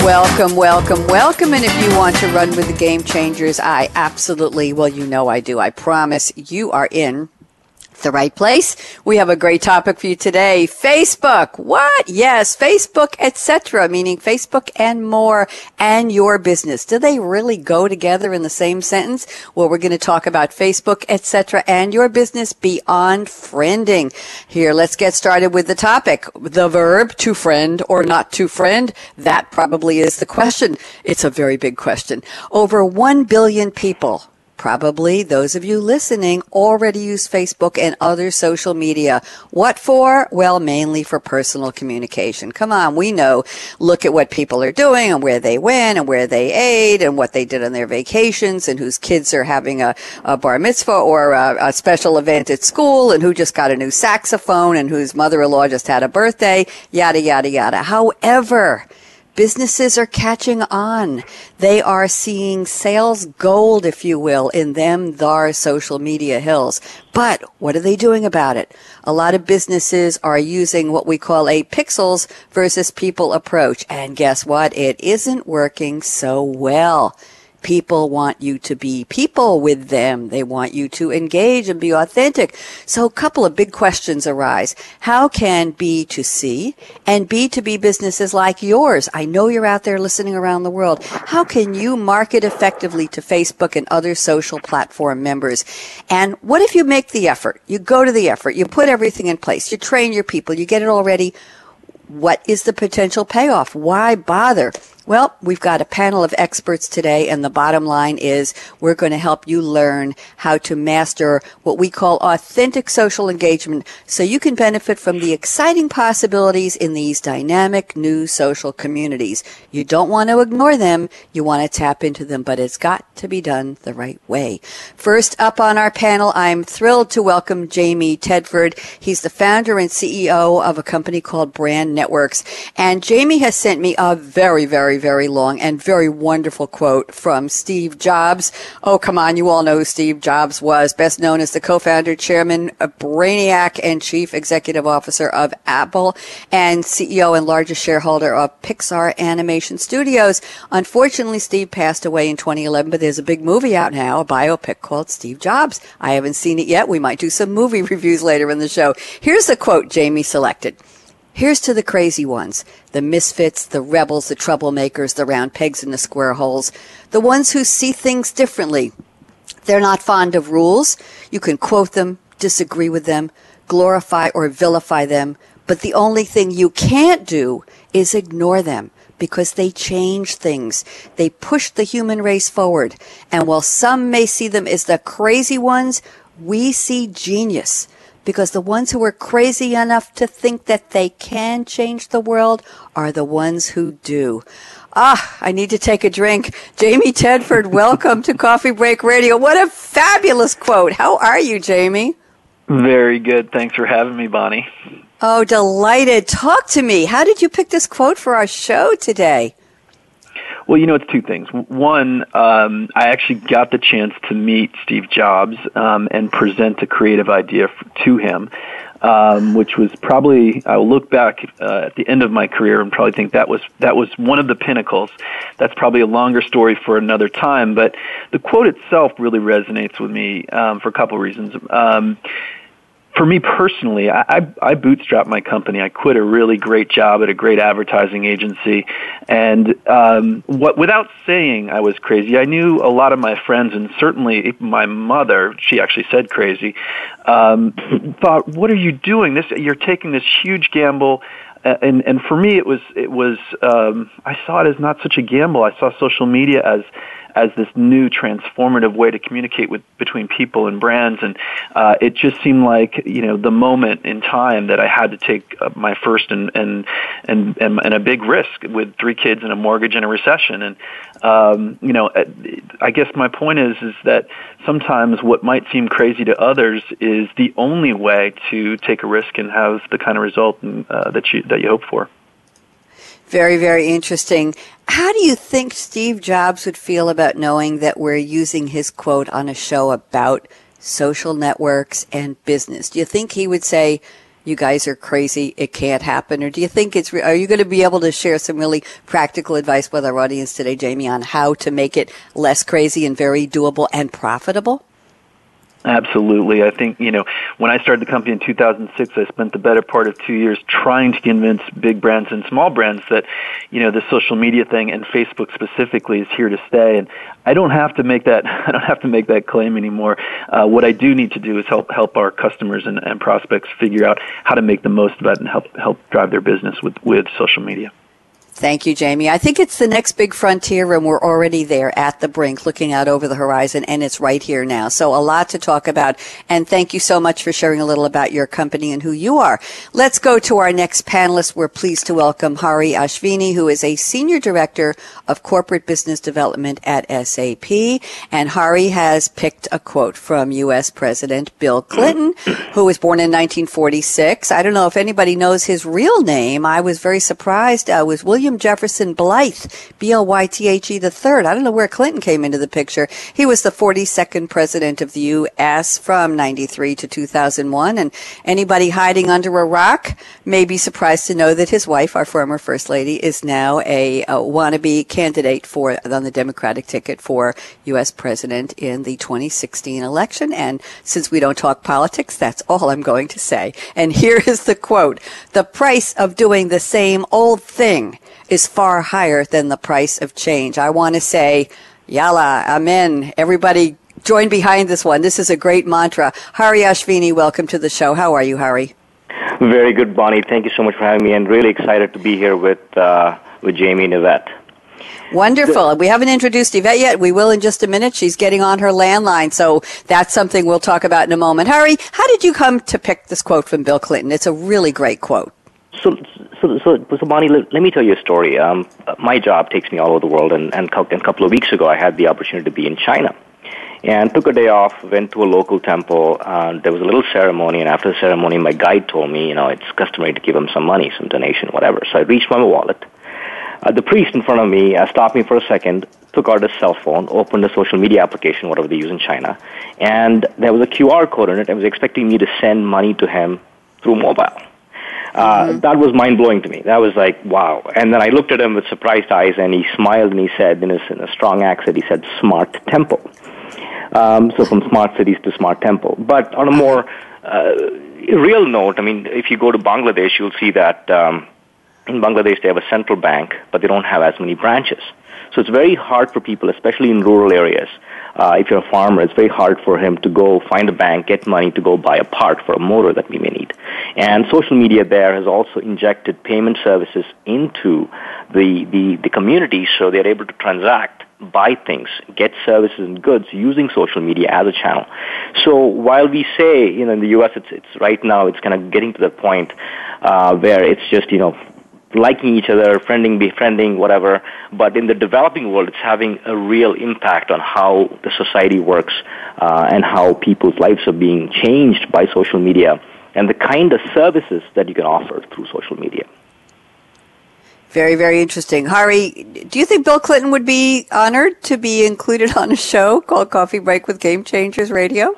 Welcome, welcome, welcome. And if you want to run with the game changers, I absolutely, well, you know I do. I promise you are in the right place. We have a great topic for you today. Facebook. What? Yes, Facebook, etc., meaning Facebook and more and your business. Do they really go together in the same sentence? Well, we're going to talk about Facebook, etc., and your business beyond friending. Here, let's get started with the topic. The verb to friend or not to friend. That probably is the question. It's a very big question. Over 1 billion people Probably those of you listening already use Facebook and other social media. What for? Well, mainly for personal communication. Come on, we know. Look at what people are doing and where they went and where they ate and what they did on their vacations and whose kids are having a, a bar mitzvah or a, a special event at school and who just got a new saxophone and whose mother-in-law just had a birthday, yada, yada, yada. However, businesses are catching on. They are seeing sales gold, if you will, in them, thar social media hills. But what are they doing about it? A lot of businesses are using what we call a pixels versus people approach. And guess what? It isn't working so well. People want you to be people with them. They want you to engage and be authentic. So a couple of big questions arise. How can B2C and B2B businesses like yours, I know you're out there listening around the world, how can you market effectively to Facebook and other social platform members? And what if you make the effort? You go to the effort, you put everything in place, you train your people, you get it all ready. What is the potential payoff? Why bother? Well, we've got a panel of experts today, and the bottom line is we're going to help you learn how to master what we call authentic social engagement so you can benefit from the exciting possibilities in these dynamic new social communities. You don't want to ignore them, you want to tap into them, but it's got to be done the right way. First up on our panel, I'm thrilled to welcome Jamie Tedford. He's the founder and CEO of a company called Brand Networks. And Jamie has sent me a very, very very, long and very wonderful quote from Steve Jobs. Oh, come on. You all know who Steve Jobs was, best known as the co-founder, chairman, a brainiac, and chief executive officer of Apple and CEO and largest shareholder of Pixar Animation Studios. Unfortunately, Steve passed away in 2011, but there's a big movie out now, a biopic called Steve Jobs. I haven't seen it yet. We might do some movie reviews later in the show. Here's the quote Jamie selected. Here's to the crazy ones, the misfits, the rebels, the troublemakers, the round pegs in the square holes, the ones who see things differently. They're not fond of rules. You can quote them, disagree with them, glorify or vilify them, but the only thing you can't do is ignore them because they change things. They push the human race forward. And while some may see them as the crazy ones, we see genius because the ones who are crazy enough to think that they can change the world are the ones who do. Ah, I need to take a drink. Jamie Tedford, welcome to Coffee Break Radio. What a fabulous quote. How are you, Jamie? Very good. Thanks for having me, Bonnie. Oh, delighted. Talk to me. How did you pick this quote for our show today? Well, you know, it's two things. One, um, I actually got the chance to meet Steve Jobs um, and present a creative idea to him, um, which was probably I will look back uh, at the end of my career and probably think that was that was one of the pinnacles. That's probably a longer story for another time, but the quote itself really resonates with me um, for a couple reasons. For me personally, I, I, I bootstrapped my company. I quit a really great job at a great advertising agency, and um, what without saying I was crazy, I knew a lot of my friends, and certainly my mother. She actually said crazy. Um, thought, "What are you doing? This you're taking this huge gamble." and and for me it was it was um I saw it as not such a gamble. I saw social media as as this new transformative way to communicate with between people and brands, and uh, it just seemed like you know the moment in time that I had to take uh, my first and and and and, and a big risk with three kids and a mortgage and a recession, and um, you know, uh, I guess my point is is that sometimes what might seem crazy to others is the only way to take a risk and have the kind of result uh, that you that you hope for. Very, very interesting. How do you think Steve Jobs would feel about knowing that we're using his quote on a show about social networks and business? Do you think he would say, you guys are crazy, it can't happen? Or do you think it's, re- are you going to be able to share some really practical advice with our audience today, Jamie, on how to make it less crazy and very doable and profitable? Absolutely. I think, you know, when I started the company in 2006, I spent the better part of two years trying to convince big brands and small brands that, you know, the social media thing and Facebook specifically is here to stay. And I don't have to make that, I don't have to make that claim anymore. Uh, what I do need to do is help, help our customers and, and prospects figure out how to make the most of it and help, help drive their business with, with social media. Thank you, Jamie. I think it's the next big frontier, and we're already there at the brink, looking out over the horizon, and it's right here now. So, a lot to talk about. And thank you so much for sharing a little about your company and who you are. Let's go to our next panelist. We're pleased to welcome Hari Ashvini, who is a Senior Director of Corporate Business Development at SAP. And Hari has picked a quote from U.S. President Bill Clinton, who was born in 1946. I don't know if anybody knows his real name. I was very surprised. Uh, was William William Jefferson Blythe, B-L-Y-T-H-E the third. I don't know where Clinton came into the picture. He was the 42nd president of the U.S. from 93 to 2001. And anybody hiding under a rock may be surprised to know that his wife, our former first lady, is now a, a wannabe candidate for on the Democratic ticket for U.S. president in the 2016 election. And since we don't talk politics, that's all I'm going to say. And here is the quote. The price of doing the same old thing is far higher than the price of change. I want to say, Yalla, Amen. Everybody join behind this one. This is a great mantra. Hari Ashvini, welcome to the show. How are you, Hari? Very good, Bonnie. Thank you so much for having me, and really excited to be here with uh, with Jamie and Yvette. Wonderful. We haven't introduced Yvette yet. We will in just a minute. She's getting on her landline, so that's something we'll talk about in a moment. Hari, how did you come to pick this quote from Bill Clinton? It's a really great quote. So, so, so, so Bonnie, let, let me tell you a story. Um, my job takes me all over the world, and, and, and a couple of weeks ago, I had the opportunity to be in China. And took a day off, went to a local temple. Uh, there was a little ceremony, and after the ceremony, my guide told me, you know, it's customary to give him some money, some donation, whatever. So I reached for my wallet. Uh, the priest in front of me uh, stopped me for a second, took out his cell phone, opened a social media application, whatever they use in China, and there was a QR code on it and was expecting me to send money to him through mobile. Uh, mm-hmm. That was mind blowing to me. That was like, wow. And then I looked at him with surprised eyes, and he smiled and he said, in, his, in a strong accent, he said, "Smart Temple." Um, so from smart cities to smart temple. But on a more uh, real note, I mean, if you go to Bangladesh, you'll see that um, in Bangladesh they have a central bank, but they don't have as many branches. So it's very hard for people, especially in rural areas, uh, if you're a farmer, it's very hard for him to go find a bank, get money to go buy a part for a motor that we may need. And social media there has also injected payment services into the, the, the community so they're able to transact buy things, get services and goods using social media as a channel. So while we say, you know, in the U.S., it's, it's right now, it's kind of getting to the point uh, where it's just, you know, liking each other, friending, befriending, whatever. But in the developing world, it's having a real impact on how the society works uh, and how people's lives are being changed by social media and the kind of services that you can offer through social media. Very, very interesting. Hari, do you think Bill Clinton would be honored to be included on a show called Coffee Break with Game Changers Radio?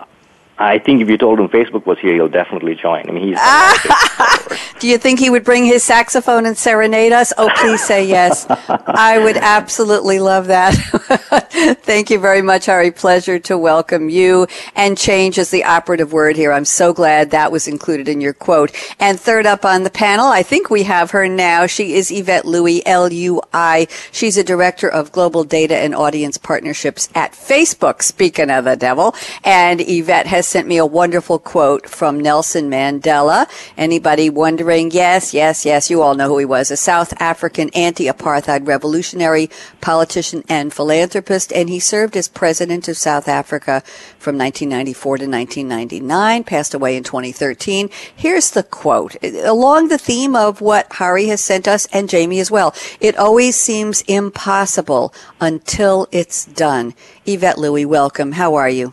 I think if you told him Facebook was here, he'll definitely join. I mean, he's. Do you think he would bring his saxophone and serenade us? Oh, please say yes. I would absolutely love that. Thank you very much, Hari. Pleasure to welcome you. And change is the operative word here. I'm so glad that was included in your quote. And third up on the panel, I think we have her now. She is Yvette Lui, L-U-I. She's a director of global data and audience partnerships at Facebook. Speaking of the devil, and Yvette has sent me a wonderful quote from Nelson Mandela. Anybody wondering ring. Yes, yes, yes. You all know who he was. A South African anti-apartheid revolutionary, politician, and philanthropist. And he served as president of South Africa from 1994 to 1999. Passed away in 2013. Here's the quote. Along the theme of what Hari has sent us and Jamie as well. It always seems impossible until it's done. Yvette Lui, welcome. How are you?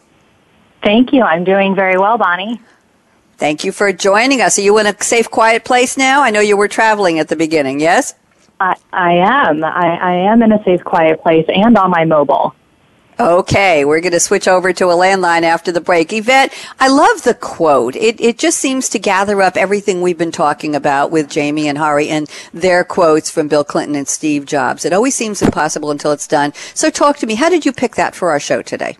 Thank you. I'm doing very well, Bonnie. Thank you for joining us. Are you in a safe, quiet place now? I know you were traveling at the beginning, yes? I, I am. I, I am in a safe, quiet place and on my mobile. Okay, we're going to switch over to a landline after the break. Yvette, I love the quote. It, it just seems to gather up everything we've been talking about with Jamie and Hari and their quotes from Bill Clinton and Steve Jobs. It always seems impossible until it's done. So talk to me. How did you pick that for our show today?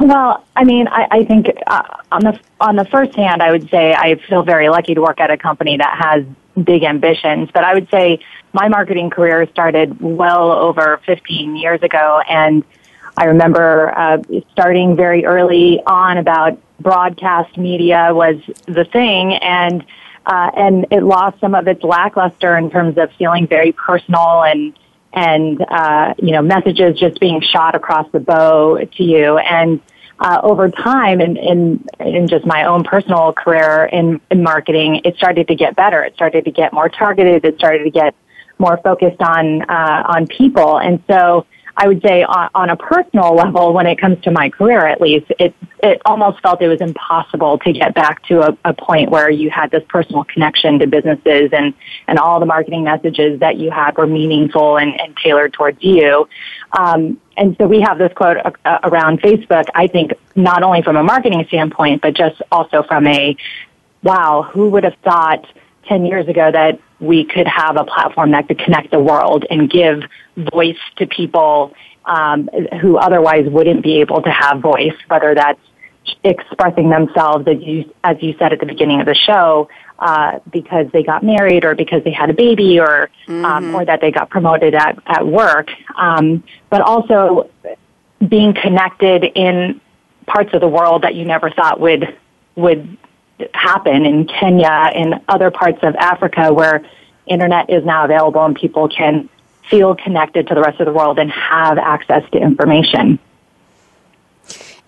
Well, I mean, I, I think uh, on the on the first hand, I would say I feel very lucky to work at a company that has big ambitions. But I would say my marketing career started well over 15 years ago, and I remember uh, starting very early on about broadcast media was the thing, and uh, and it lost some of its lackluster in terms of feeling very personal and and uh, you know messages just being shot across the bow to you. And uh, over time in, in in just my own personal career in, in marketing it started to get better. It started to get more targeted. It started to get more focused on uh, on people. And so I would say on, on a personal level, when it comes to my career at least, it it almost felt it was impossible to get back to a, a point where you had this personal connection to businesses and and all the marketing messages that you had were meaningful and, and tailored towards you. Um, and so we have this quote uh, around Facebook. I think not only from a marketing standpoint, but just also from a wow, who would have thought 10 years ago that we could have a platform that could connect the world and give voice to people um, who otherwise wouldn't be able to have voice, whether that's expressing themselves, as you, as you said at the beginning of the show, uh, because they got married or because they had a baby or um, mm-hmm. um, or that they got promoted at, at work, um, but also being connected in parts of the world that you never thought would would happen in Kenya and other parts of Africa where internet is now available and people can feel connected to the rest of the world and have access to information.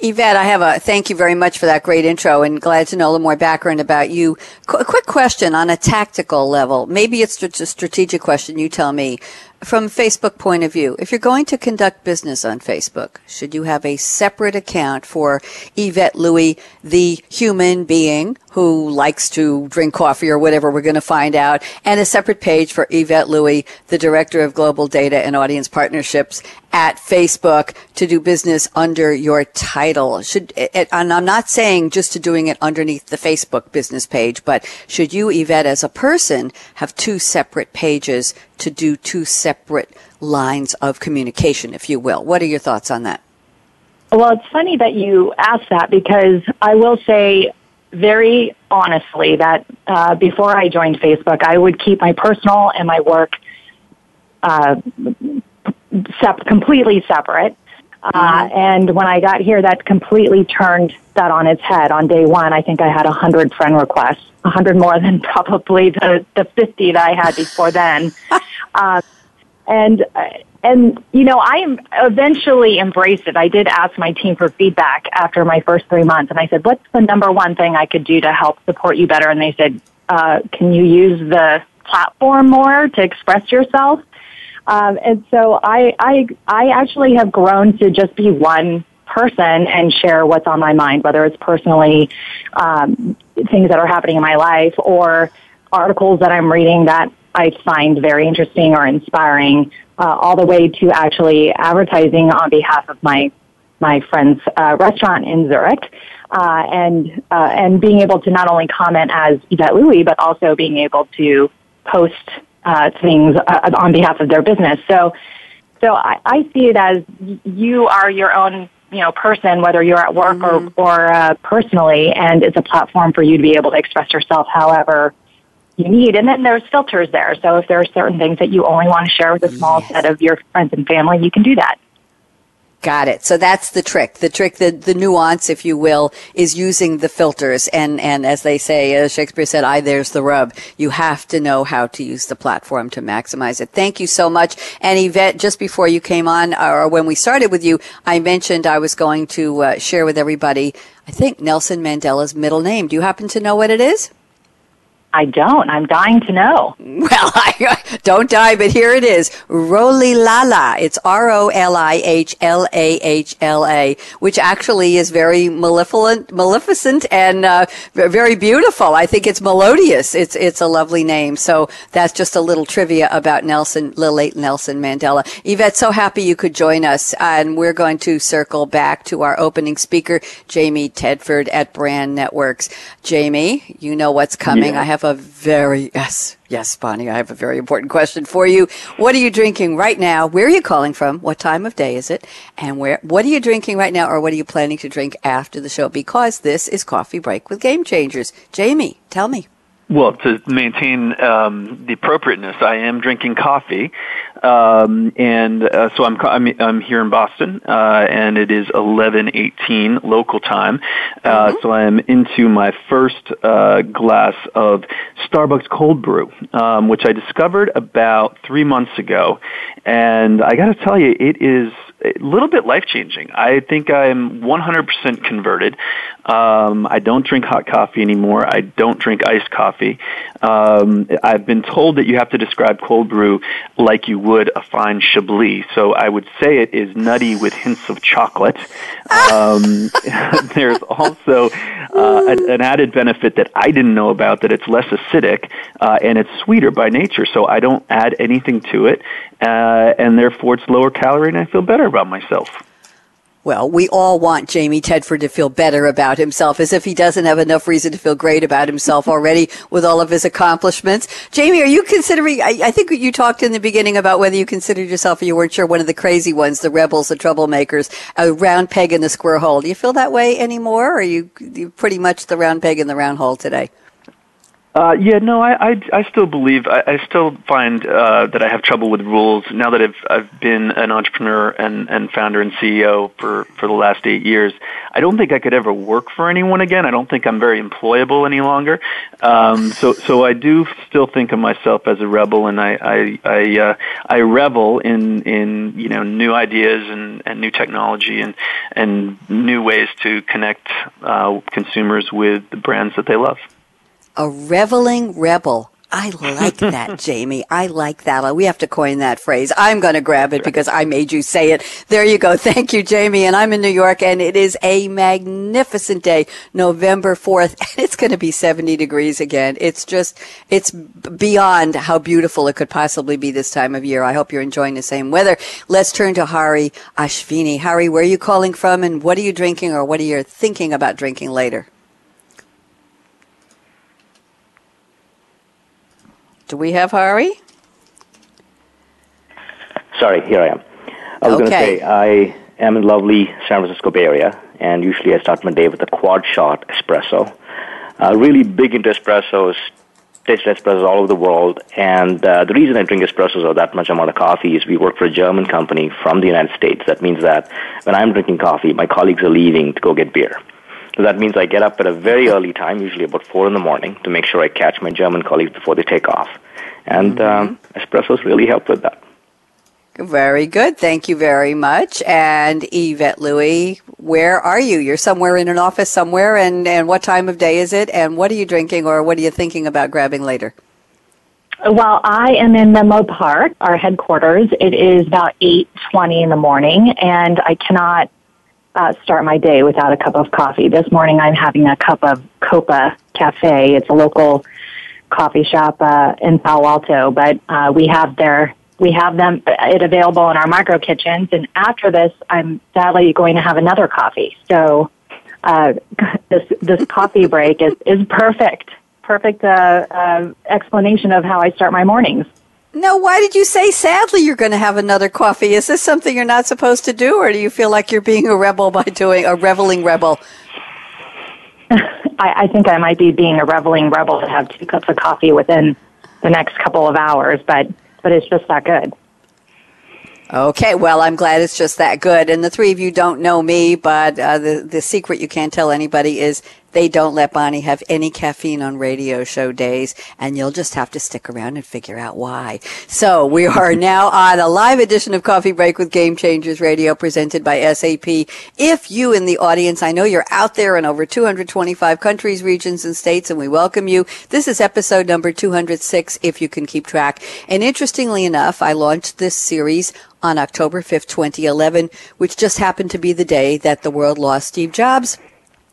Yvette, I have a thank you very much for that great intro and glad to know a little more background about you. Qu- a quick question on a tactical level. Maybe it's a strategic question. You tell me from Facebook point of view, if you're going to conduct business on Facebook, should you have a separate account for Yvette Lui, the human being who likes to drink coffee or whatever we're going to find out, and a separate page for Yvette Lui, the Director of Global Data and Audience Partnerships at Facebook to do business under your title? Should, eh, and I'm not saying just to doing it underneath the Facebook business page, but should you, Yvette, as a person, have two separate pages to do two separate lines of communication, if you will. What are your thoughts on that? Well, it's funny that you asked that because I will say very honestly that uh, before I joined Facebook, I would keep my personal and my work uh, sep- completely separate. Uh, mm-hmm. and when I got here, that completely turned that on its head. On day one, I think I had a hundred friend requests, a hundred more than probably the the fifty that I had before then. uh, and and you know, I eventually embraced it. I did ask my team for feedback after my first three months, and I said, "What's the number one thing I could do to help support you better?" And they said, uh, "Can you use the platform more to express yourself?" Um, and so I, I, I actually have grown to just be one person and share what's on my mind, whether it's personally um, things that are happening in my life or articles that I'm reading that I find very interesting or inspiring, uh, all the way to actually advertising on behalf of my my friend's uh, restaurant in Zurich, uh, and uh, and being able to not only comment as Yvette Lui, but also being able to post uh, things uh, on behalf of their business. So, so I, I see it as you are your own you know person, whether you're at work mm-hmm. or or uh, personally, and it's a platform for you to be able to express yourself however you need. And then there's filters there. So if there are certain things that you only want to share with a small yes. set of your friends and family, you can do that. Got it. So that's the trick. The trick, the, the nuance, if you will, is using the filters. And, and as they say, as Shakespeare said, I, there's the rub. You have to know how to use the platform to maximize it. Thank you so much. And Yvette, just before you came on, or when we started with you, I mentioned I was going to uh, share with everybody, I think Nelson Mandela's middle name. Do you happen to know what it is? I don't. I'm dying to know. Well, I don't die, but here it is. Rolihlahla. It's R-O-L-I-H-L-A-H-L-A, which actually is very malevolent, maleficent and uh, very beautiful. I think it's melodious. It's it's a lovely name. So that's just a little trivia about Nelson, the late Nelson Mandela. Yvette, so happy you could join us, and we're going to circle back to our opening speaker, Jamie Tedford at Brand Networks. Jamie, you know what's coming. Yeah. I have a very yes, yes, Bonnie. I have a very important question for you. What are you drinking right now? Where are you calling from? What time of day is it? And where? What are you drinking right now, or what are you planning to drink after the show? Because this is Coffee Break with Game Changers. Jamie, tell me. Well, to maintain um, the appropriateness, I am drinking coffee, um, and uh, so I'm, I'm I'm here in Boston, uh, and it is 11:18 local time. Uh, Mm-hmm. So I am into my first uh, glass of Starbucks cold brew, um, which I discovered about three months ago, and I got to tell you, it is a little bit life changing. I think I'm 100% converted. Um, I don't drink hot coffee anymore. I don't drink iced coffee. Um, I've been told that you have to describe cold brew like you would a fine Chablis. So I would say it is nutty with hints of chocolate. Um, there's also uh, an, an added benefit that I didn't know about that it's less acidic uh, and it's sweeter by nature. So I don't add anything to it, uh, and therefore it's lower calorie, and I feel better about myself. Well, we all want Jamie Tedford to feel better about himself, as if he doesn't have enough reason to feel great about himself already with all of his accomplishments. Jamie, are you considering? I, I think you talked in the beginning about whether you considered yourself, or you weren't sure, one of the crazy ones, the rebels, the troublemakers, a round peg in the square hole. Do you feel that way anymore, or are you, you pretty much the round peg in the round hole today? Uh, yeah, no, I, I, I still believe, I, I still find uh, that I have trouble with rules now that I've, I've been an entrepreneur and, and founder and CEO for, for the last eight years. I don't think I could ever work for anyone again. I don't think I'm very employable any longer. Um, so, so I do still think of myself as a rebel, and I, I, I, uh, I revel in, in you know new ideas and, and new technology and, and new ways to connect uh, consumers with the brands that they love. A reveling rebel. I like that, Jamie. I like that. We have to coin that phrase. I'm going to grab it because I made you say it. There you go. Thank you, Jamie. And I'm in New York and it is a magnificent day, November 4th, and it's going to be 70 degrees again. It's just, it's beyond how beautiful it could possibly be this time of year. I hope you're enjoying the same weather. Let's turn to Hari Ashvini. Hari, where are you calling from and what are you drinking or what are you thinking about drinking later? Do we have Hari? Sorry, here I am. I was going to say I am in lovely San Francisco Bay Area, and usually I start my day with a quad shot espresso. Uh, really big into espressos, tasted espressos all over the world, and uh, the reason I drink espressos or that much amount of coffee is we work for a German company from the United States. That means that when I'm drinking coffee, my colleagues are leaving to go get beer. So that means I get up at a very early time, usually about four in the morning, to make sure I catch my German colleagues before they take off. And um, espressos really help with that. Very good. Thank you very much. And Yvette Lui, where are you? You're somewhere in an office somewhere, and, and what time of day is it? And what are you drinking or what are you thinking about grabbing later? Well, I am in Menlo Park, our headquarters. It is about 8.20 in the morning, and I cannot uh, start my day without a cup of coffee. This morning I'm having a cup of Coupa Cafe. It's a local coffee shop uh, in Palo Alto, but uh, we have their we have them it available in our micro kitchens. And after this, I'm sadly going to have another coffee. So uh, this this coffee break is is perfect, perfect uh, uh, explanation of how I start my mornings. No, why did you say sadly you're going to have another coffee? Is this something you're not supposed to do, or do you feel like you're being a rebel by doing a reveling rebel? I, I think I might be being a reveling rebel to have two cups of coffee within the next couple of hours, but but it's just that good. Okay, well, I'm glad it's just that good. And the three of you don't know me, but uh, the the secret you can't tell anybody is they don't let Bonnie have any caffeine on radio show days, and you'll just have to stick around and figure out why. So we are now on a live edition of Coffee Break with Game Changers Radio presented by SAP. If you in the audience, I know you're out there in over 225 countries, regions, and states, and we welcome you. This is episode number 206, if you can keep track. And interestingly enough, I launched this series on October 5th, 2011, which just happened to be the day that the world lost Steve Jobs.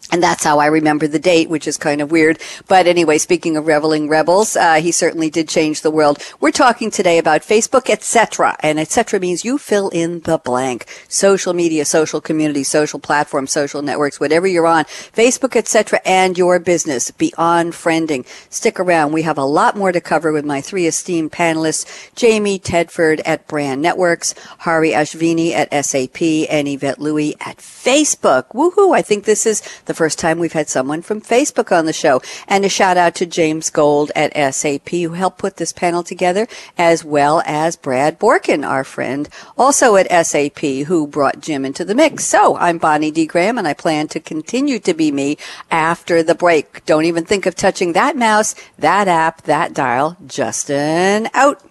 And that's how I remember the date, which is kind of weird. But anyway, speaking of reveling rebels, uh, he certainly did change the world. We're talking today about Facebook, etc. And etc. means you fill in the blank. Social media, social community, social platform, social networks, whatever you're on. Facebook, etc. and your business beyond friending. Stick around. We have a lot more to cover with my three esteemed panelists, Jamie Tedford at Brand Networks, Hari Ashvini at SAP, and Yvette Lui at Facebook. Woohoo! I think this is the first time we've had someone from Facebook on the show. And a shout out to James Gold at SAP who helped put this panel together, as well as Brad Borkin, our friend, also at SAP, who brought Jim into the mix. So I'm Bonnie D. Graham and I plan to continue to be me after the break. Don't even think of touching that mouse, that app, that dial. Justin out.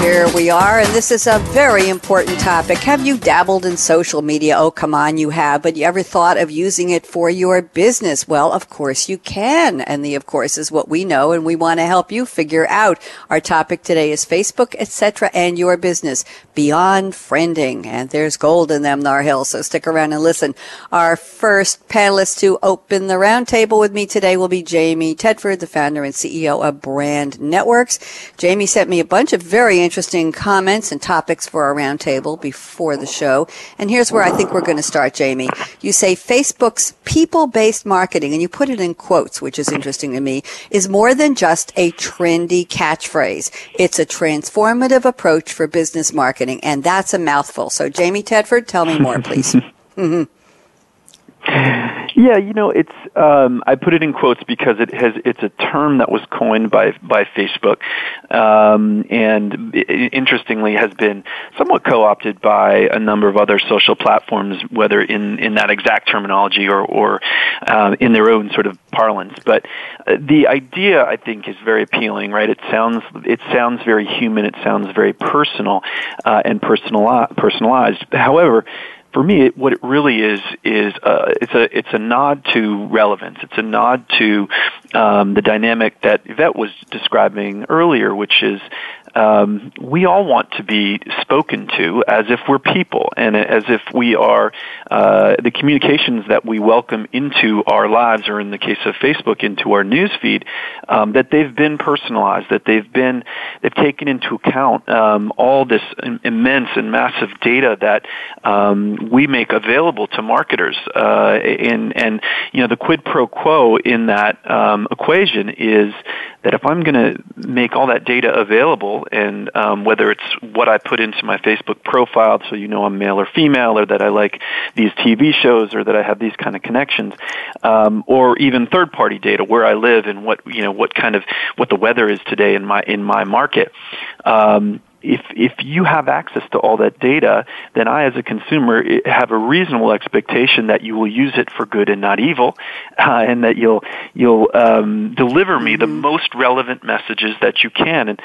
Here we are, and this is a very important topic. Have you dabbled in social media? Oh, come on, you have, but you ever thought of using it for your business? Well, of course you can. And the of course is what we know, and we want to help you figure out. Our topic today is Facebook, etc., and your business beyond friending. And there's gold in them, Nar so stick around and listen. Our first panelist to open the roundtable with me today will be Jamie Tedford, the founder and CEO of Brand Networks. Jamie sent me a bunch of very interesting comments and topics for our roundtable before the show. And here's where I think we're going to start, Jamie. You say Facebook's people-based marketing, and you put it in quotes, which is interesting to me, is more than just a trendy catchphrase. It's a transformative approach for business marketing, and that's a mouthful. So, Jamie Tedford, tell me more, please. mm-hmm. Yeah, you know, it's um, I put it in quotes because it has it's a term that was coined by by Facebook, um, and it, interestingly has been somewhat co-opted by a number of other social platforms, whether in in that exact terminology or or uh, in their own sort of parlance. But uh, the idea, I think, is very appealing. Right? It sounds it sounds very human. It sounds very personal uh, and personali- personalized. However for me, it, what it really is is uh, it's a it's a nod to relevance. It's a nod to um, the dynamic that Yvette was describing earlier, which is um, we all want to be spoken to as if we're people and as if we are uh, the communications that we welcome into our lives, or in the case of Facebook, into our news feed, um, that they've been personalized, that they've been they've taken into account um, all this immense and massive data that um, we make available to marketers. Uh, and and you know the quid pro quo in that um, equation is that if I'm going to make all that data available, and um, whether it's what I put into my Facebook profile, so you know I'm male or female, or that I like these TV shows, or that I have these kind of connections, um, or even third-party data where I live and what you know what kind of what the weather is today in my in my market. Um, if if you have access to all that data, then I, as a consumer, have a reasonable expectation that you will use it for good and not evil, uh, and that you'll you'll um, deliver me the mm-hmm. most relevant messages that you can. And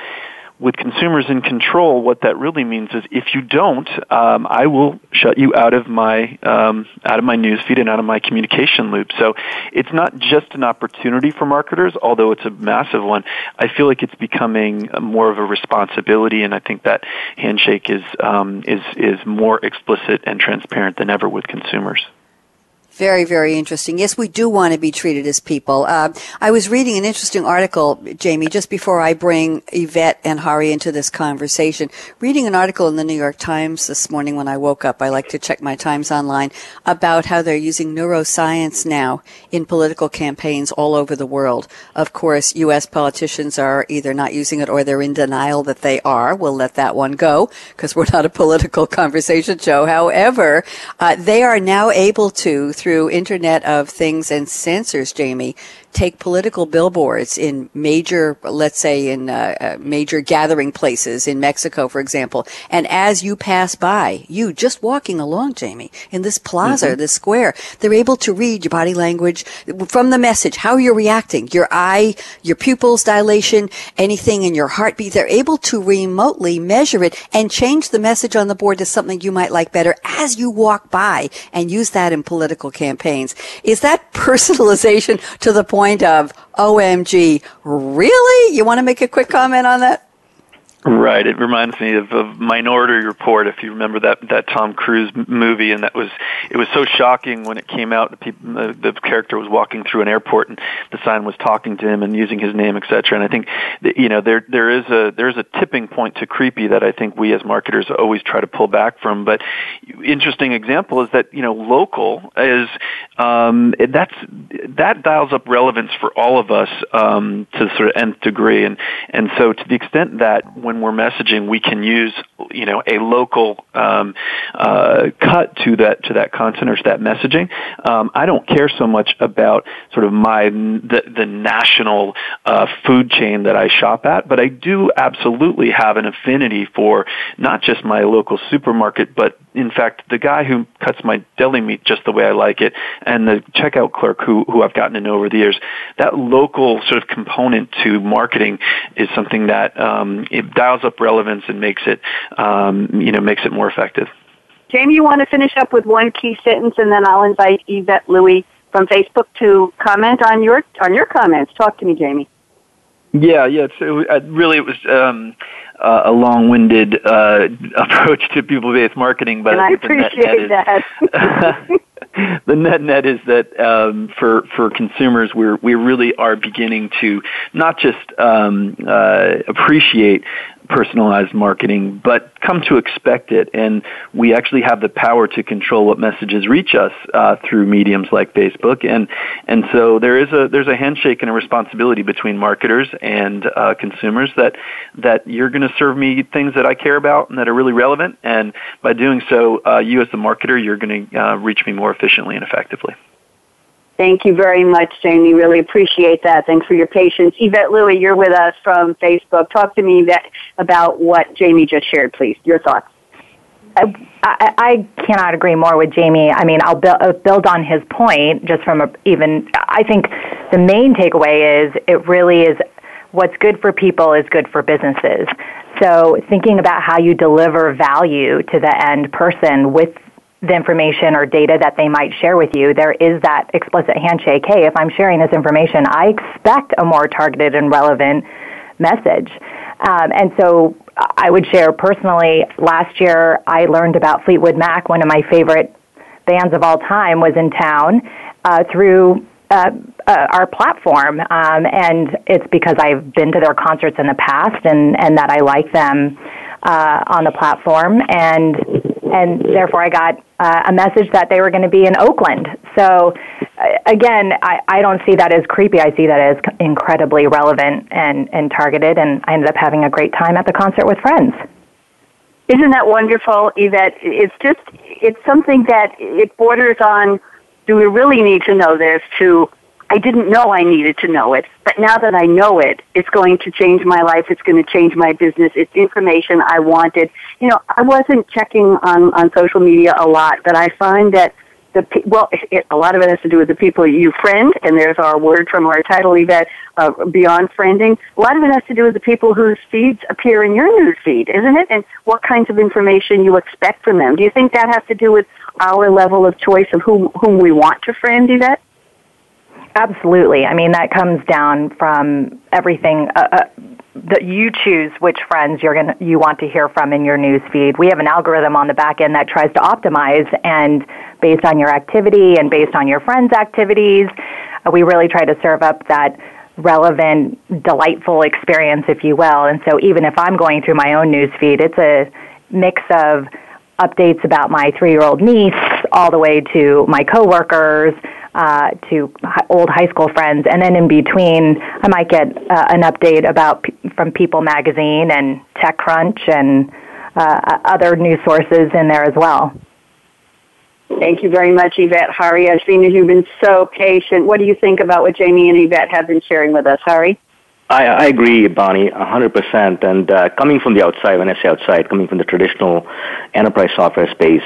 with consumers in control, what that really means is if you don't, um, I will shut you out of my um, out of my newsfeed and out of my communication loop. So it's not just an opportunity for marketers, although it's a massive one. I feel like it's becoming more of a responsibility, and I think that handshake is um, is is more explicit and transparent than ever with consumers. Very, very interesting. Yes, we do want to be treated as people. Uh, I was reading an interesting article, Jamie, just before I bring Yvette and Hari into this conversation. Reading an article in the New York Times this morning when I woke up. I like to check my Times online about how they're using neuroscience now in political campaigns all over the world. Of course, U.S. politicians are either not using it or they're in denial that they are. We'll let that one go because we're not a political conversation show. However, uh, they are now able to, through Internet of Things and sensors, Jamie, take political billboards in major, let's say in uh, uh, major gathering places in Mexico, for example, and as you pass by, you just walking along, Jamie, in this plaza, mm-hmm. this square, they're able to read your body language from the message, how you're reacting, your eye, your pupils dilation, anything in your heartbeat. They're able to remotely measure it and change the message on the board to something you might like better as you walk by and use that in political campaigns. Is that personalization to the point point of OMG, really? You want to make a quick comment on that? Right. It reminds me of, of Minority Report, if you remember that that Tom Cruise movie, and that was it was so shocking when it came out. The, people, the, the character was walking through an airport, and the sign was talking to him and using his name, etc. And I think that, you know there there is a there is a tipping point to creepy that I think we as marketers always try to pull back from. But interesting example is that you know local is um, that's that dials up relevance for all of us um, to sort of nth degree, and and so to the extent that when when we're messaging, we can use you know a local um, uh, cut to that to that content or to that messaging. Um, I don't care so much about sort of my the, the national uh, food chain that I shop at, but I do absolutely have an affinity for not just my local supermarket, but in fact the guy who cuts my deli meat just the way I like it, and the checkout clerk who who I've gotten to know over the years. That local sort of component to marketing is something that um, it dials up relevance and makes it, um, you know, makes it more effective. Jamie, you want to finish up with one key sentence, and then I'll invite Yvette Lui from Facebook to comment on your on your comments. Talk to me, Jamie. Yeah, yeah. So it, uh, really, it was um, uh, a long-winded uh, approach to people-based marketing, but and I appreciate that. the net net is that um, for for consumers, we we really are beginning to not just um, uh, appreciate personalized marketing, but come to expect it. And we actually have the power to control what messages reach us uh, through mediums like Facebook. And and so there is a there's a handshake and a responsibility between marketers and uh, consumers that that you're going to serve me things that I care about and that are really relevant. And by doing so, uh, you as the marketer, you're going to uh, reach me more efficiently and effectively. Thank you very much, Jamie. Really appreciate that. Thanks for your patience. Yvette Lui, you're with us from Facebook. Talk to me about what Jamie just shared, please. Your thoughts. I, I, cannot agree more with Jamie. I mean, I'll build, build on his point just from a, even, I think the main takeaway is it really is what's good for people is good for businesses. So thinking about how you deliver value to the end person with the information or data that they might share with you, there is that explicit handshake. Hey, if I'm sharing this information, I expect a more targeted and relevant message. Um, and so I would share personally, last year I learned about Fleetwood Mac, one of my favorite bands of all time, was in town uh, through uh, uh, our platform, um, and it's because I've been to their concerts in the past, and and that I like them uh, on the platform, and and therefore I got uh, a message that they were going to be in Oakland. So uh, again, I, I don't see that as creepy. I see that as incredibly relevant and and targeted, and I ended up having a great time at the concert with friends. Isn't that wonderful, Yvette? It's just it's something that it borders on do we really need to know this to I didn't know I needed to know it, but now that I know it, it's going to change my life. It's going to change my business. It's information I wanted. You know, I wasn't checking on, on social media a lot, but I find that the, well, it, a lot of it has to do with the people you friend, and there's our word from our title, Yvette, uh, beyond friending. A lot of it has to do with the people whose feeds appear in your news feed, isn't it? And what kinds of information you expect from them. Do you think that has to do with our level of choice of whom, whom we want to friend, Yvette? Absolutely. I mean, that comes down from everything uh, uh, that you choose which friends you're going you want to hear from in your news feed. We have an algorithm on the back end that tries to optimize and based on your activity and based on your friends' activities, uh, we really try to serve up that relevant, delightful experience, if you will. And so even if I'm going through my own news feed, it's a mix of updates about my three-year-old niece all the way to my coworkers, uh, to old high school friends, and then in between, I might get uh, an update about from People Magazine and TechCrunch and uh, other news sources in there as well. Thank you very much, Yvette Hari. I've seen you've been so patient. What do you think about what Jamie and Yvette have been sharing with us, Hari? I, I agree, Bonnie, 100%. And uh, coming from the outside, when I say outside, coming from the traditional enterprise software space,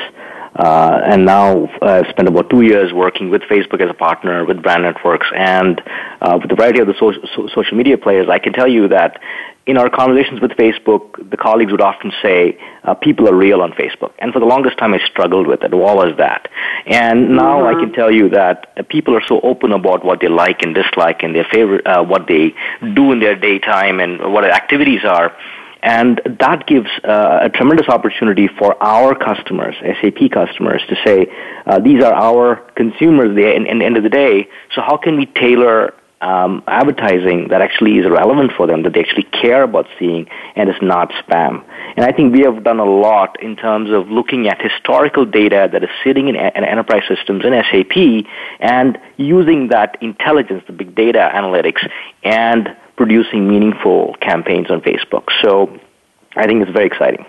uh, and now uh, I've spent about two years working with Facebook as a partner, with brand networks, and uh, with a variety of the so- so- social media players. I can tell you that in our conversations with Facebook, the colleagues would often say, uh, people are real on Facebook. And for the longest time, I struggled with it. What was that? And now mm-hmm. I can tell you that uh, people are so open about what they like and dislike and their favorite, uh, what they do in their daytime and what their activities are and that gives uh, a tremendous opportunity for our customers, SAP customers, to say, uh, these are our consumers at the end of the day, so how can we tailor um, advertising that actually is relevant for them, that they actually care about seeing, and is not spam. And I think we have done a lot in terms of looking at historical data that is sitting in, in enterprise systems in SAP and using that intelligence, the big data analytics, and producing meaningful campaigns on Facebook. So I think it's very exciting.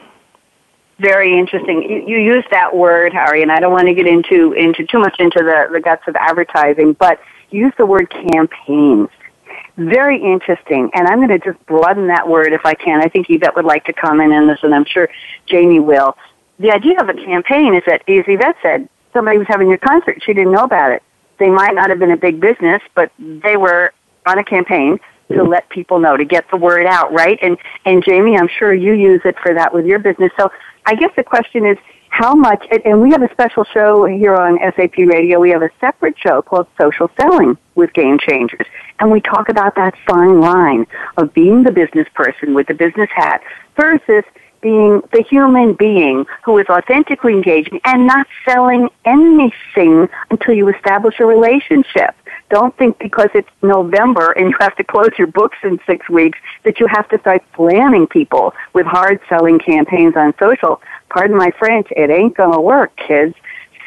Very interesting. You, you used that word, Hari, and I don't want to get into into too much into the, the guts of advertising, but use the word campaigns. Very interesting, and I'm going to just broaden that word if I can. I think Yvette would like to comment on this, and I'm sure Jamie will. The idea of a campaign is that, as Yvette said, somebody was having a concert, she didn't know about it. They might not have been a big business, but they were on a campaign to let people know to get the word out, right? And and Jamie, I'm sure you use it for that with your business. So I guess the question is how much and we have a special show here on SAP Radio. We have a separate show called Social Selling with Game Changers. And we talk about that fine line of being the business person with the business hat versus being the human being who is authentically engaging and not selling anything until you establish a relationship. Don't think because it's November and you have to close your books in six weeks that you have to start slamming people with hard selling campaigns on social. Pardon my French, it ain't gonna work, kids.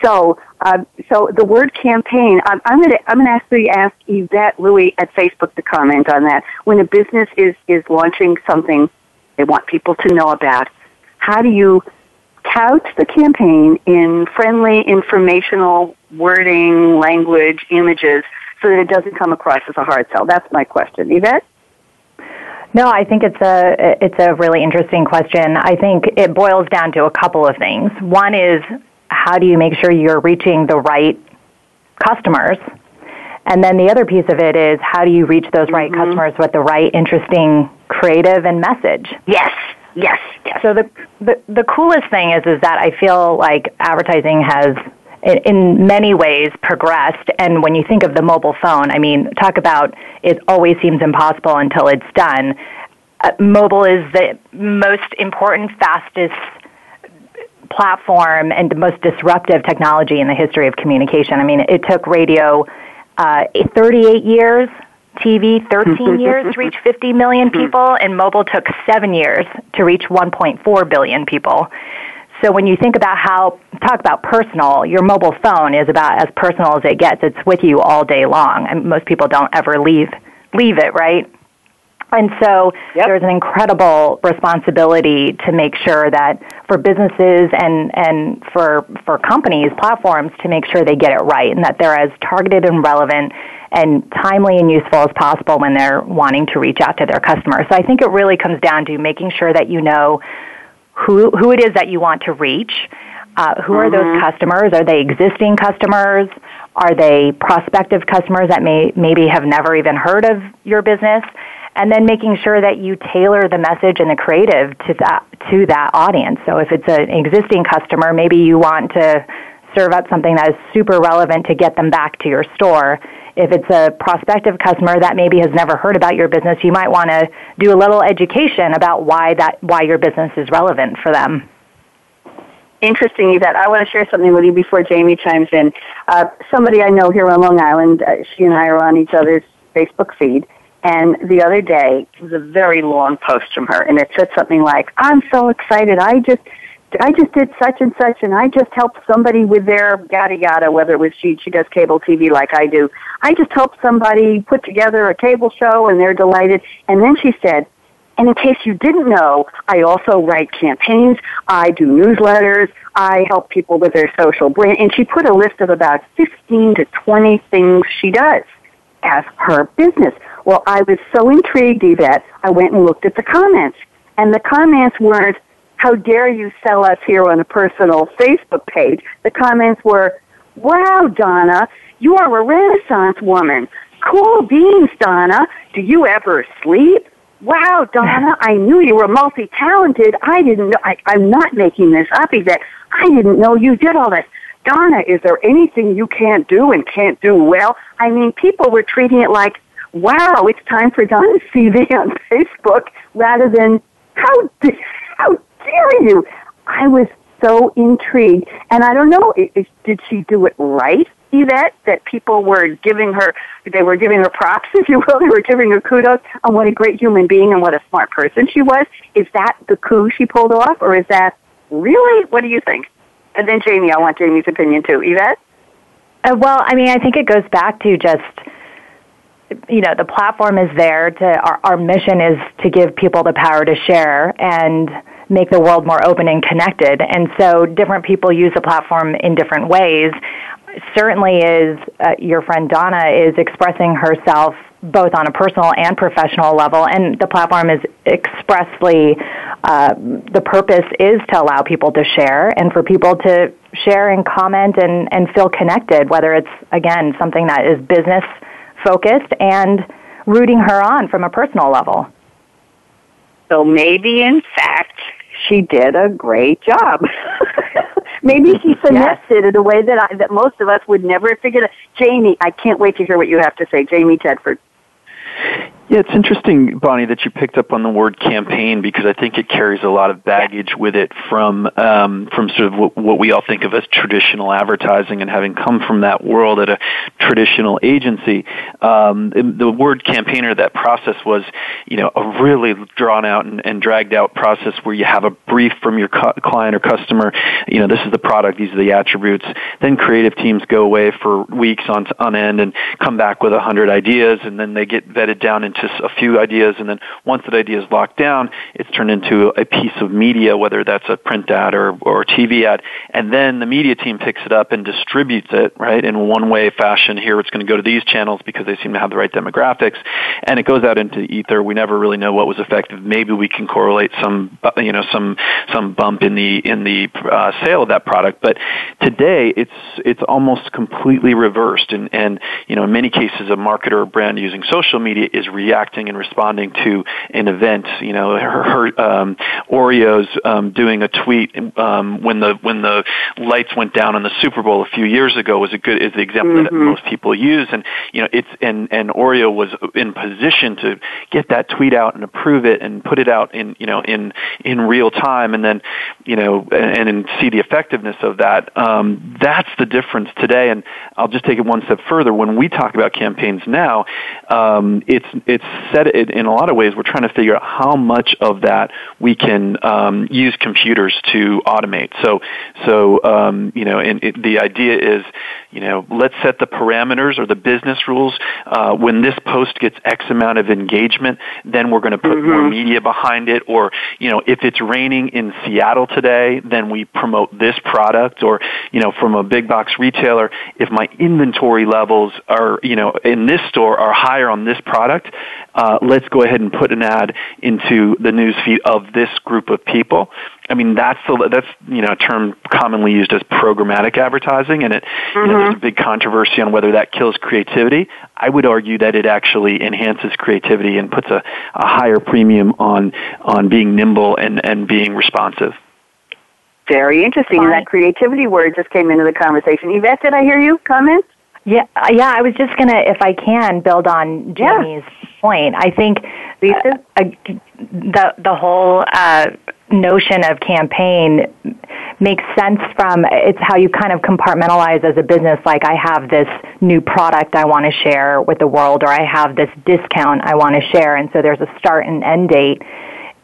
So, uh, so the word campaign, I'm, I'm to I'm to actually ask Yvette Lui at Facebook to comment on that. When a business is is launching something they want people to know about, how do you couch the campaign in friendly, informational wording, language, images so that it doesn't come across as a hard sell? That's my question. Yvette? No, I think it's a it's a really interesting question. I think it boils down to a couple of things. One is how do you make sure you're reaching the right customers? And then the other piece of it is how do you reach those right mm-hmm. customers with the right interesting creative and message? Yes. Yes, yes. So the, the the coolest thing is is that I feel like advertising has in many ways progressed. And when you think of the mobile phone i mean talk about it always seems impossible until it's done. Uh, mobile is the most important fastest platform and the most disruptive technology in the history of communication. I mean it took radio uh, 38 years TV 13 years to reach 50 million people, and mobile took seven years to reach 1.4 billion people. So when you think about how, talk about personal, your mobile phone is about as personal as it gets. It's with you all day long, and most people don't ever leave leave it, right? And so yep. there's an incredible responsibility to make sure that for businesses and, and for, for companies, platforms, to make sure they get it right and that they're as targeted and relevant and timely and useful as possible when they're wanting to reach out to their customers. So I think it really comes down to making sure that you know who, who it is that you want to reach. Uh, who are those mm-hmm. customers? Are they existing customers? Are they prospective customers that may maybe have never even heard of your business? and then making sure that you tailor the message and the creative to that to that audience. So if it's an existing customer, maybe you want to serve up something that is super relevant to get them back to your store. If it's a prospective customer that maybe has never heard about your business, you might want to do a little education about why that why your business is relevant for them. Interesting, Yvette. I want to share something with you before Jamie chimes in. Uh, somebody I know here on Long Island, uh, she and I are on each other's Facebook feed, and the other day, it was a very long post from her, and it said something like, "I'm so excited! I just, I just did such and such, and I just helped somebody with their yada yada. Whether it was she, she does cable TV like I do. I just helped somebody put together a cable show, and they're delighted. And then she said, and in case you didn't know, I also write campaigns. I do newsletters. I help people with their social brand. And she put a list of about 15 to 20 things she does as her business. Well, I was so intrigued, Yvette, I went and looked at the comments. And the comments weren't, how dare you sell us here on a personal Facebook page. The comments were, wow, Donna, you are a renaissance woman. Cool beans, Donna. Do you ever sleep? Wow, Donna, I knew you were multi-talented. I didn't know, I, I'm not making this up, Yvette. I didn't know you did all this. Donna, is there anything you can't do and can't do well? I mean, people were treating it like wow, it's time for Donna's CV on Facebook rather than how how dare you? I was so intrigued, and I don't know, did she do it right? Yvette, that people were giving her, they were giving her props, if you will. They were giving her kudos on what a great human being and what a smart person she was. Is that the coup she pulled off, or is that really? What do you think? And then Jamie, I want Jamie's opinion too. Yvette? Uh, well, I mean, I think it goes back to just you know the platform is there to our, our mission is to give people the power to share and make the world more open and connected and so different people use the platform in different ways certainly is uh, your friend donna is expressing herself both on a personal and professional level and the platform is expressly uh, the purpose is to allow people to share and for people to share and comment and, and feel connected whether it's again something that is business focused and rooting her on from a personal level. So maybe, in fact, she did a great job. maybe she finessed yes. it in a way that I, that most of us would never have figured out. Jamie, I can't wait to hear what you have to say. Jamie Tedford. Yeah, it's interesting, Bonnie, that you picked up on the word campaign because I think it carries a lot of baggage with it from um, from sort of what, what we all think of as traditional advertising, and having come from that world at a traditional agency, um, the word campaigner, that process was, you know, a really drawn out and, and dragged out process where you have a brief from your cu- client or customer. You know, this is the product, these are the attributes. Then creative teams go away for weeks on on end and come back with a hundred ideas, and then they get vetted down into a few ideas, and then once that idea is locked down, it's turned into a piece of media, whether that's a print ad or, or a TV ad, and then the media team picks it up and distributes it, right, in one way fashion. Here it's going to go to these channels because they seem to have the right demographics, and it goes out into ether. We never really know what was effective. Maybe we can correlate some, you know, some some bump in the in the uh, sale of that product, but today it's it's almost completely reversed, and and you know, in many cases, a marketer or brand using social media is re- reacting and responding to an event. You know, her, her um, Oreos um, doing a tweet um, when the when the lights went down on the Super Bowl a few years ago was a good is the example mm-hmm. that most people use. And you know, it's and and Oreo was in position to get that tweet out and approve it and put it out in you know in in real time, and then you know and, and see the effectiveness of that. Um, that's the difference today. And I'll just take it one step further. When we talk about campaigns now, um, it's it's set it, in a lot of ways. We're trying to figure out how much of that we can um, use computers to automate. So so um, you know, and it, the idea is you know, let's set the parameters or the business rules. Uh, when this post gets X amount of engagement, then we're going to put mm-hmm. more media behind it. Or, you know, if it's raining in Seattle today, then we promote this product. Or, you know, from a big box retailer, if my inventory levels are, you know, in this store are higher on this product, uh, let's go ahead and put an ad into the news feed of this group of people. I mean, that's the, that's you know a term commonly used as programmatic advertising, and it mm-hmm. you know, there's a big controversy on whether that kills creativity. I would argue that it actually enhances creativity and puts a, a higher premium on on being nimble and and being responsive. Very interesting. And that creativity word just came into the conversation. Yvette, did I hear you comment? Yeah, yeah. I was just gonna, if I can, build on Jamie's yeah. point. I think Lisa, uh, the the whole uh, notion of campaign makes sense from it's how you kind of compartmentalize as a business like I have this new product I want to share with the world or I have this discount I want to share and so there's a start and end date.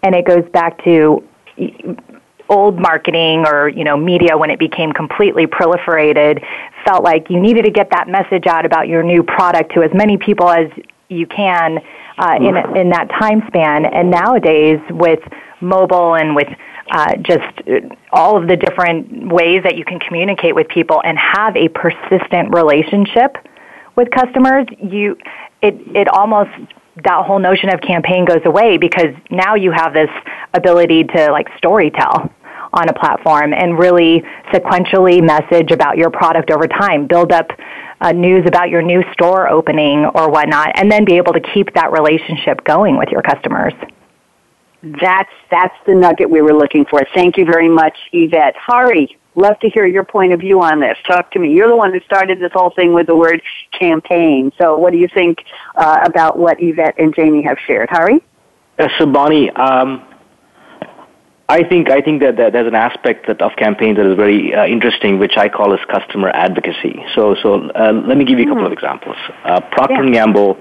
And it goes back to old marketing or you know media when it became completely proliferated felt like you needed to get that message out about your new product to as many people as you can uh, in in that time span. And nowadays with mobile and with uh, just all of the different ways that you can communicate with people and have a persistent relationship with customers, you it it almost that whole notion of campaign goes away because now you have this ability to like story tell on a platform and really sequentially message about your product over time, build up uh, news about your new store opening or whatnot, and then be able to keep that relationship going with your customers. That's that's the nugget we were looking for. Thank you very much, Yvette. Hari, love to hear your point of view on this. Talk to me. You're the one who started this whole thing with the word campaign. So, what do you think uh, about what Yvette and Jamie have shared? Hari? So, Bonnie, um, I think I think that, that, there's an aspect that of campaigns that is very uh, interesting, which I call as customer advocacy. So, so uh, let me give you a couple mm. of examples. Uh, Procter yeah. and Gamble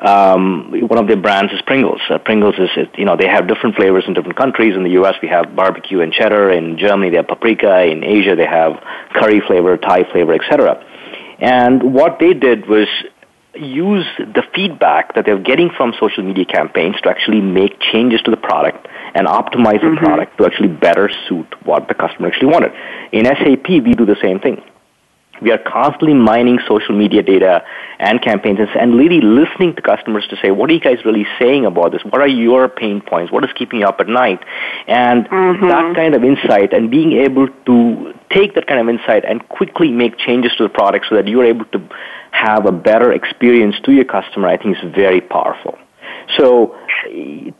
um, one of their brands is Pringles. Uh, Pringles is, you know, they have different flavors in different countries. In the U.S., we have barbecue and cheddar. In Germany, they have paprika. In Asia, they have curry flavor, Thai flavor, etc. And what they did was use the feedback that they're getting from social media campaigns to actually make changes to the product and optimize the mm-hmm. product to actually better suit what the customer actually wanted. In SAP, we do the same thing we are constantly mining social media data and campaigns and really listening to customers to say, what are you guys really saying about this? What are your pain points? What is keeping you up at night? And mm-hmm. that kind of insight and being able to take that kind of insight and quickly make changes to the product so that you're able to have a better experience to your customer, I think is very powerful. So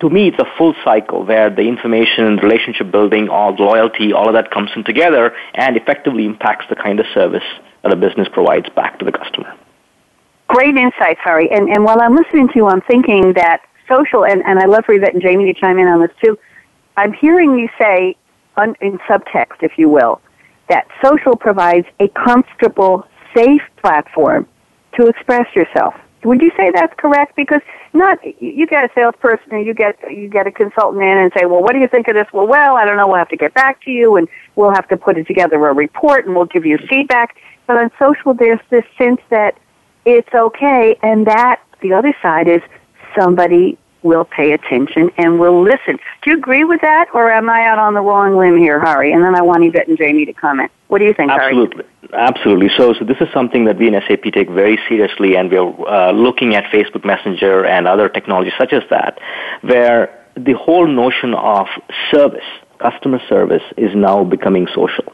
to me, it's a full cycle where the information, relationship building, all loyalty, all of that comes in together and effectively impacts the kind of service that a business provides back to the customer. Great insights, Hari. And, and while I'm listening to you, I'm thinking that social, and, and I love for Yvette and Jamie to chime in on this too. I'm hearing you say, un, in subtext, if you will, that social provides a comfortable, safe platform to express yourself. Would you say that's correct? Because not you get a salesperson and you get you get a consultant in and say, well, what do you think of this? Well, well, I don't know. We'll have to get back to you, and we'll have to put it together a report, and we'll give you feedback. But on social, there's this sense that it's okay, and that the other side is somebody will pay attention and will listen. Do you agree with that, or am I out on the wrong limb here, Hari? And then I want Yvette and Jamie to comment. What do you think, Absolutely. Hari? Absolutely. So, so this is something that we in SAP take very seriously, and we're uh, looking at Facebook Messenger and other technologies such as that, where the whole notion of service, customer service, is now becoming social.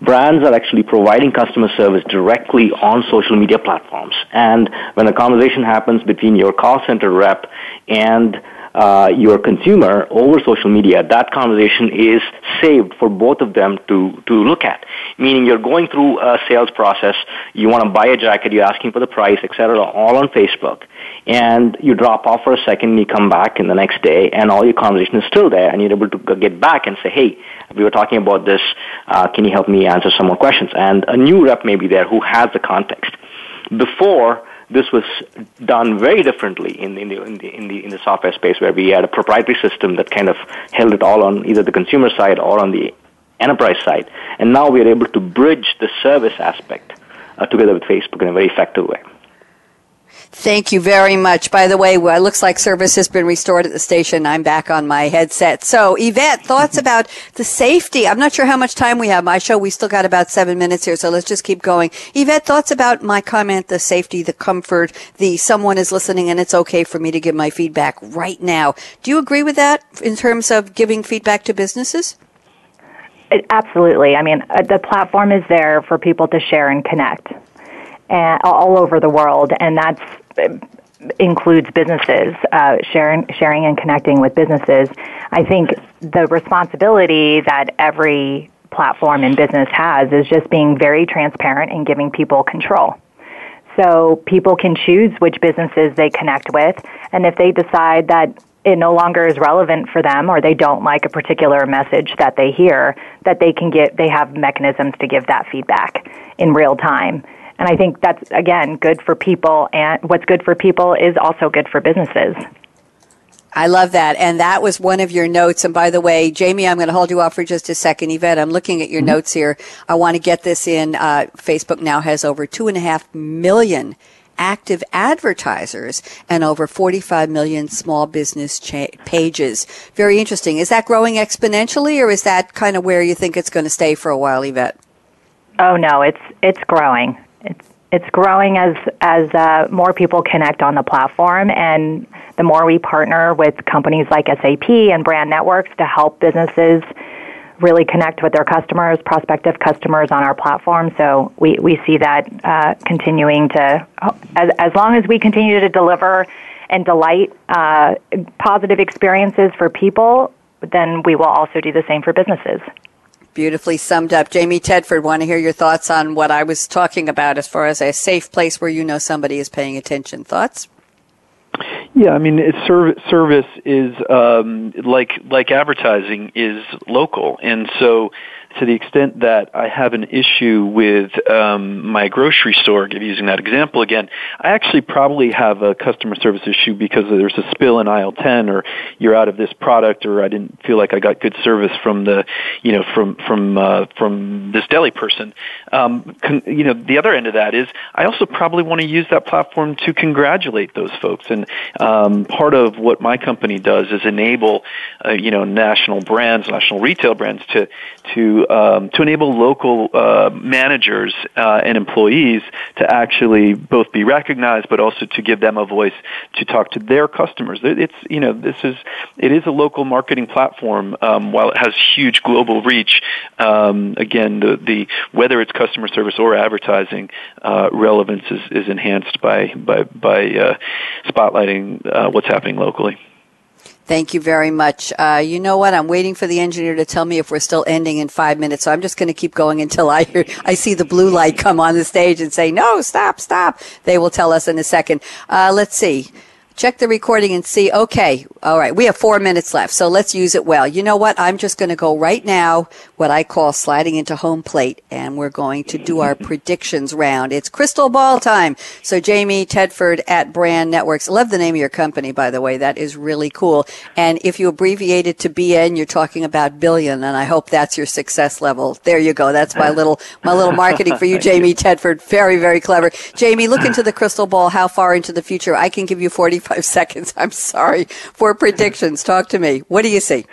Brands are actually providing customer service directly on social media platforms. And when a conversation happens between your call center rep and uh, your consumer over social media, that conversation is saved for both of them to, to look at. Meaning you're going through a sales process, you want to buy a jacket, you're asking for the price, etc., all on Facebook. And you drop off for a second, and you come back in the next day, and all your conversation is still there, and you're able to get back and say, hey, we were talking about this, uh, can you help me answer some more questions? And a new rep may be there who has the context. Before, this was done very differently in, in, the, in, the, in, the, in the software space where we had a proprietary system that kind of held it all on either the consumer side or on the enterprise side. And now we are able to bridge the service aspect uh, together with Facebook in a very effective way. Thank you very much. By the way, well, it looks like service has been restored at the station. I'm back on my headset. So, Yvette, thoughts about the safety? I'm not sure how much time we have. My show, we still got about seven minutes here, so let's just keep going. Yvette, thoughts about my comment, the safety, the comfort, the someone is listening and it's okay for me to give my feedback right now. Do you agree with that in terms of giving feedback to businesses? It, absolutely. I mean, uh, the platform is there for people to share and connect and, all over the world, and that's includes businesses, uh, sharing, sharing and connecting with businesses. I think the responsibility that every platform and business has is just being very transparent and giving people control. So people can choose which businesses they connect with, and if they decide that it no longer is relevant for them or they don't like a particular message that they hear, that they can get, they have mechanisms to give that feedback in real time. And I think that's, again, good for people. And what's good for people is also good for businesses. I love that. And that was one of your notes. And by the way, Jamie, I'm going to hold you off for just a second. Yvette, I'm looking at your mm-hmm. notes here. I want to get this in. Uh, Facebook now has over two and a half million active advertisers and over 45 million small business cha- pages. Very interesting. Is that growing exponentially or is that kind of where you think it's going to stay for a while, Yvette? Oh no, it's it's growing it's growing as as uh, more people connect on the platform, and the more we partner with companies like SAP and brand networks to help businesses really connect with their customers, prospective customers on our platform. So we, we see that uh, continuing to, as, as long as we continue to deliver and delight uh, positive experiences for people, then we will also do the same for businesses. Beautifully summed up. Jamie Tedford, want to hear your thoughts on what I was talking about as far as a safe place where you know somebody is paying attention. Thoughts? Yeah, I mean, service is um, like like advertising is local, and so to the extent that I have an issue with um, my grocery store, using that example again, I actually probably have a customer service issue because there's a spill in aisle 10 or you're out of this product or I didn't feel like I got good service from the, you know, from, from, uh, from this deli person. Um, con- you know, the other end of that is I also probably want to use that platform to congratulate those folks. And um, part of what my company does is enable, uh, you know, national brands, national retail brands to, to um, to enable local uh, managers uh, and employees to actually both be recognized, but also to give them a voice to talk to their customers. It's you know this is it is a local marketing platform. Um, while it has huge global reach, um, again the, the whether it's customer service or advertising uh, relevance is, is enhanced by by by uh, spotlighting uh, what's happening locally. Thank you very much. Uh, you know what? I'm waiting for the engineer to tell me if we're still ending in five minutes. So I'm just going to keep going until I hear, I see the blue light come on the stage and say, no, stop, stop. They will tell us in a second. Uh, let's see check the recording and see, okay, all right, we have four minutes left, so let's use it well. You know what? I'm just going to go right now, what I call sliding into home plate, and we're going to do our predictions round. It's crystal ball time. So Jamie Tedford at Brand Networks. Love the name of your company, by the way. That is really cool. And if you abbreviate it to BN, you're talking about billion, and I hope that's your success level. There you go. That's my little, my little marketing for you, Jamie Tedford. Very, very clever. Jamie, look into the crystal ball. How far into the future? I can give you 45 seconds. I'm sorry for predictions. Talk to me. What do you see?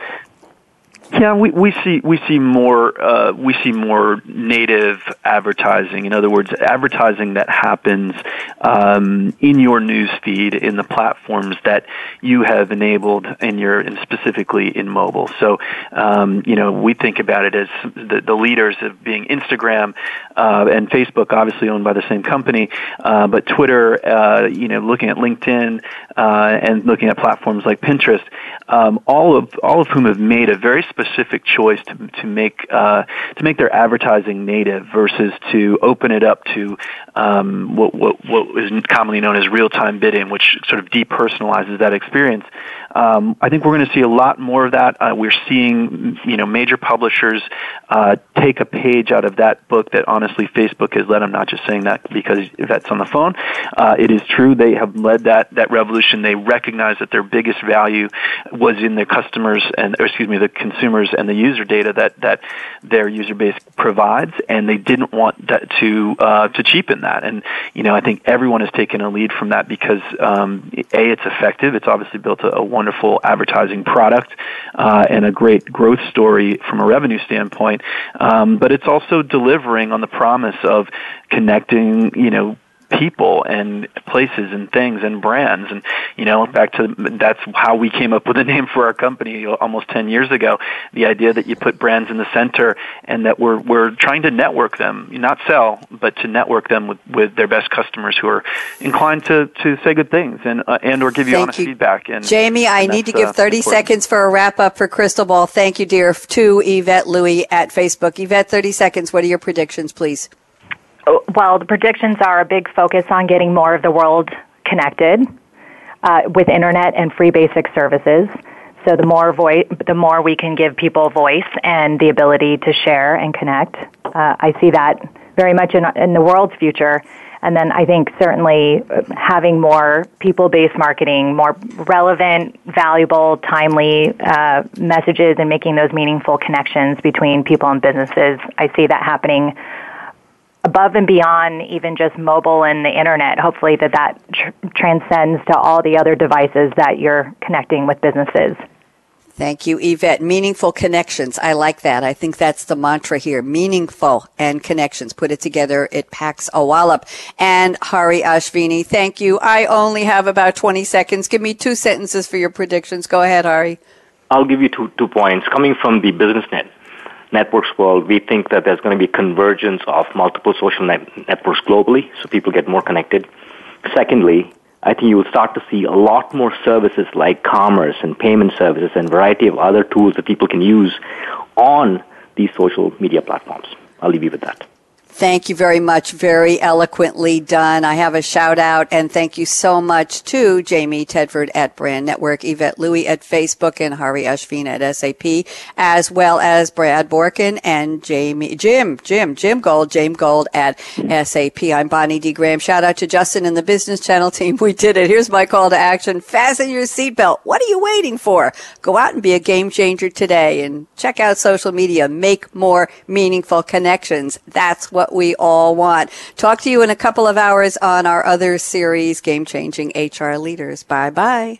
Yeah, we, we see we see more uh, we see more native advertising. In other words, advertising that happens um, in your news feed in the platforms that you have enabled in your and specifically in mobile. So, um, you know, we think about it as the, the leaders of being Instagram uh, and Facebook, obviously owned by the same company, uh, but Twitter. Uh, you know, looking at LinkedIn uh, and looking at platforms like Pinterest, um, all of all of whom have made a very specific choice to to make uh, to make their advertising native versus to open it up to um, what, what what is commonly known as real time bidding, which sort of depersonalizes that experience. Um, I think we're going to see a lot more of that. Uh, we're seeing, you know, major publishers uh, take a page out of that book that honestly Facebook has led. I'm not just saying that because that's on the phone. Uh, it is true. They have led that that revolution. They recognize that their biggest value was in the customers and, excuse me, the consumers and the user data that that their user base provides, and they didn't want that to uh, to cheapen that. And you know, I think everyone has taken a lead from that because um, a it's effective. It's obviously built a, a wonderful advertising product uh, and a great growth story from a revenue standpoint. Um, but it's also delivering on the promise of connecting, you know, people and places and things and brands and you know back to that's how we came up with a name for our company almost 10 years ago the idea that you put brands in the center and that we're we're trying to network them not sell but to network them with with their best customers who are inclined to to say good things and uh, and or give you Thank honest you. feedback and Jamie, I and need to give uh, 30 important. seconds for a wrap up for Crystal Ball. Thank you, dear, to Yvette Lui at Facebook. Yvette, 30 seconds. What are your predictions, please? Well, the predictions are a big focus on getting more of the world connected uh, with internet and free basic services. So the more voice, the more we can give people voice and the ability to share and connect. Uh, I see that very much in, in the world's future. And then I think certainly uh, having more people-based marketing, more relevant, valuable, timely uh, messages, and making those meaningful connections between people and businesses. I see that happening above and beyond even just mobile and the internet. Hopefully, that that tr- transcends to all the other devices that you're connecting with businesses. Thank you, Yvette. Meaningful connections. I like that. I think that's the mantra here. Meaningful and connections. Put it together. It packs a wallop. And Hari Ashvuni, thank you. I only have about 20 seconds. Give me two sentences for your predictions. Go ahead, Hari. I'll give you two, two points. Coming from the business net, networks world, we think that there's going to be convergence of multiple social net- networks globally, so people get more connected. Secondly, I think you will start to see a lot more services like commerce and payment services and variety of other tools that people can use on these social media platforms. I'll leave you with that. Thank you very much. Very eloquently done. I have a shout out and thank you so much to Jamie Tedford at Brand Network, Yvette Lui at Facebook, and Hari Ashvin at SAP, as well as Brad Borkin and Jamie, Jim, Jim, Jim Gold, James Gold at SAP. I'm Bonnie D. Graham. Shout out to Justin and the Business Channel team. We did it. Here's my call to action. Fasten your seatbelt. What are you waiting for? Go out and be a game changer today and check out social media. Make more meaningful connections. That's what we all want. Talk to you in a couple of hours on our other series, Game Changing HR Leaders. Bye bye.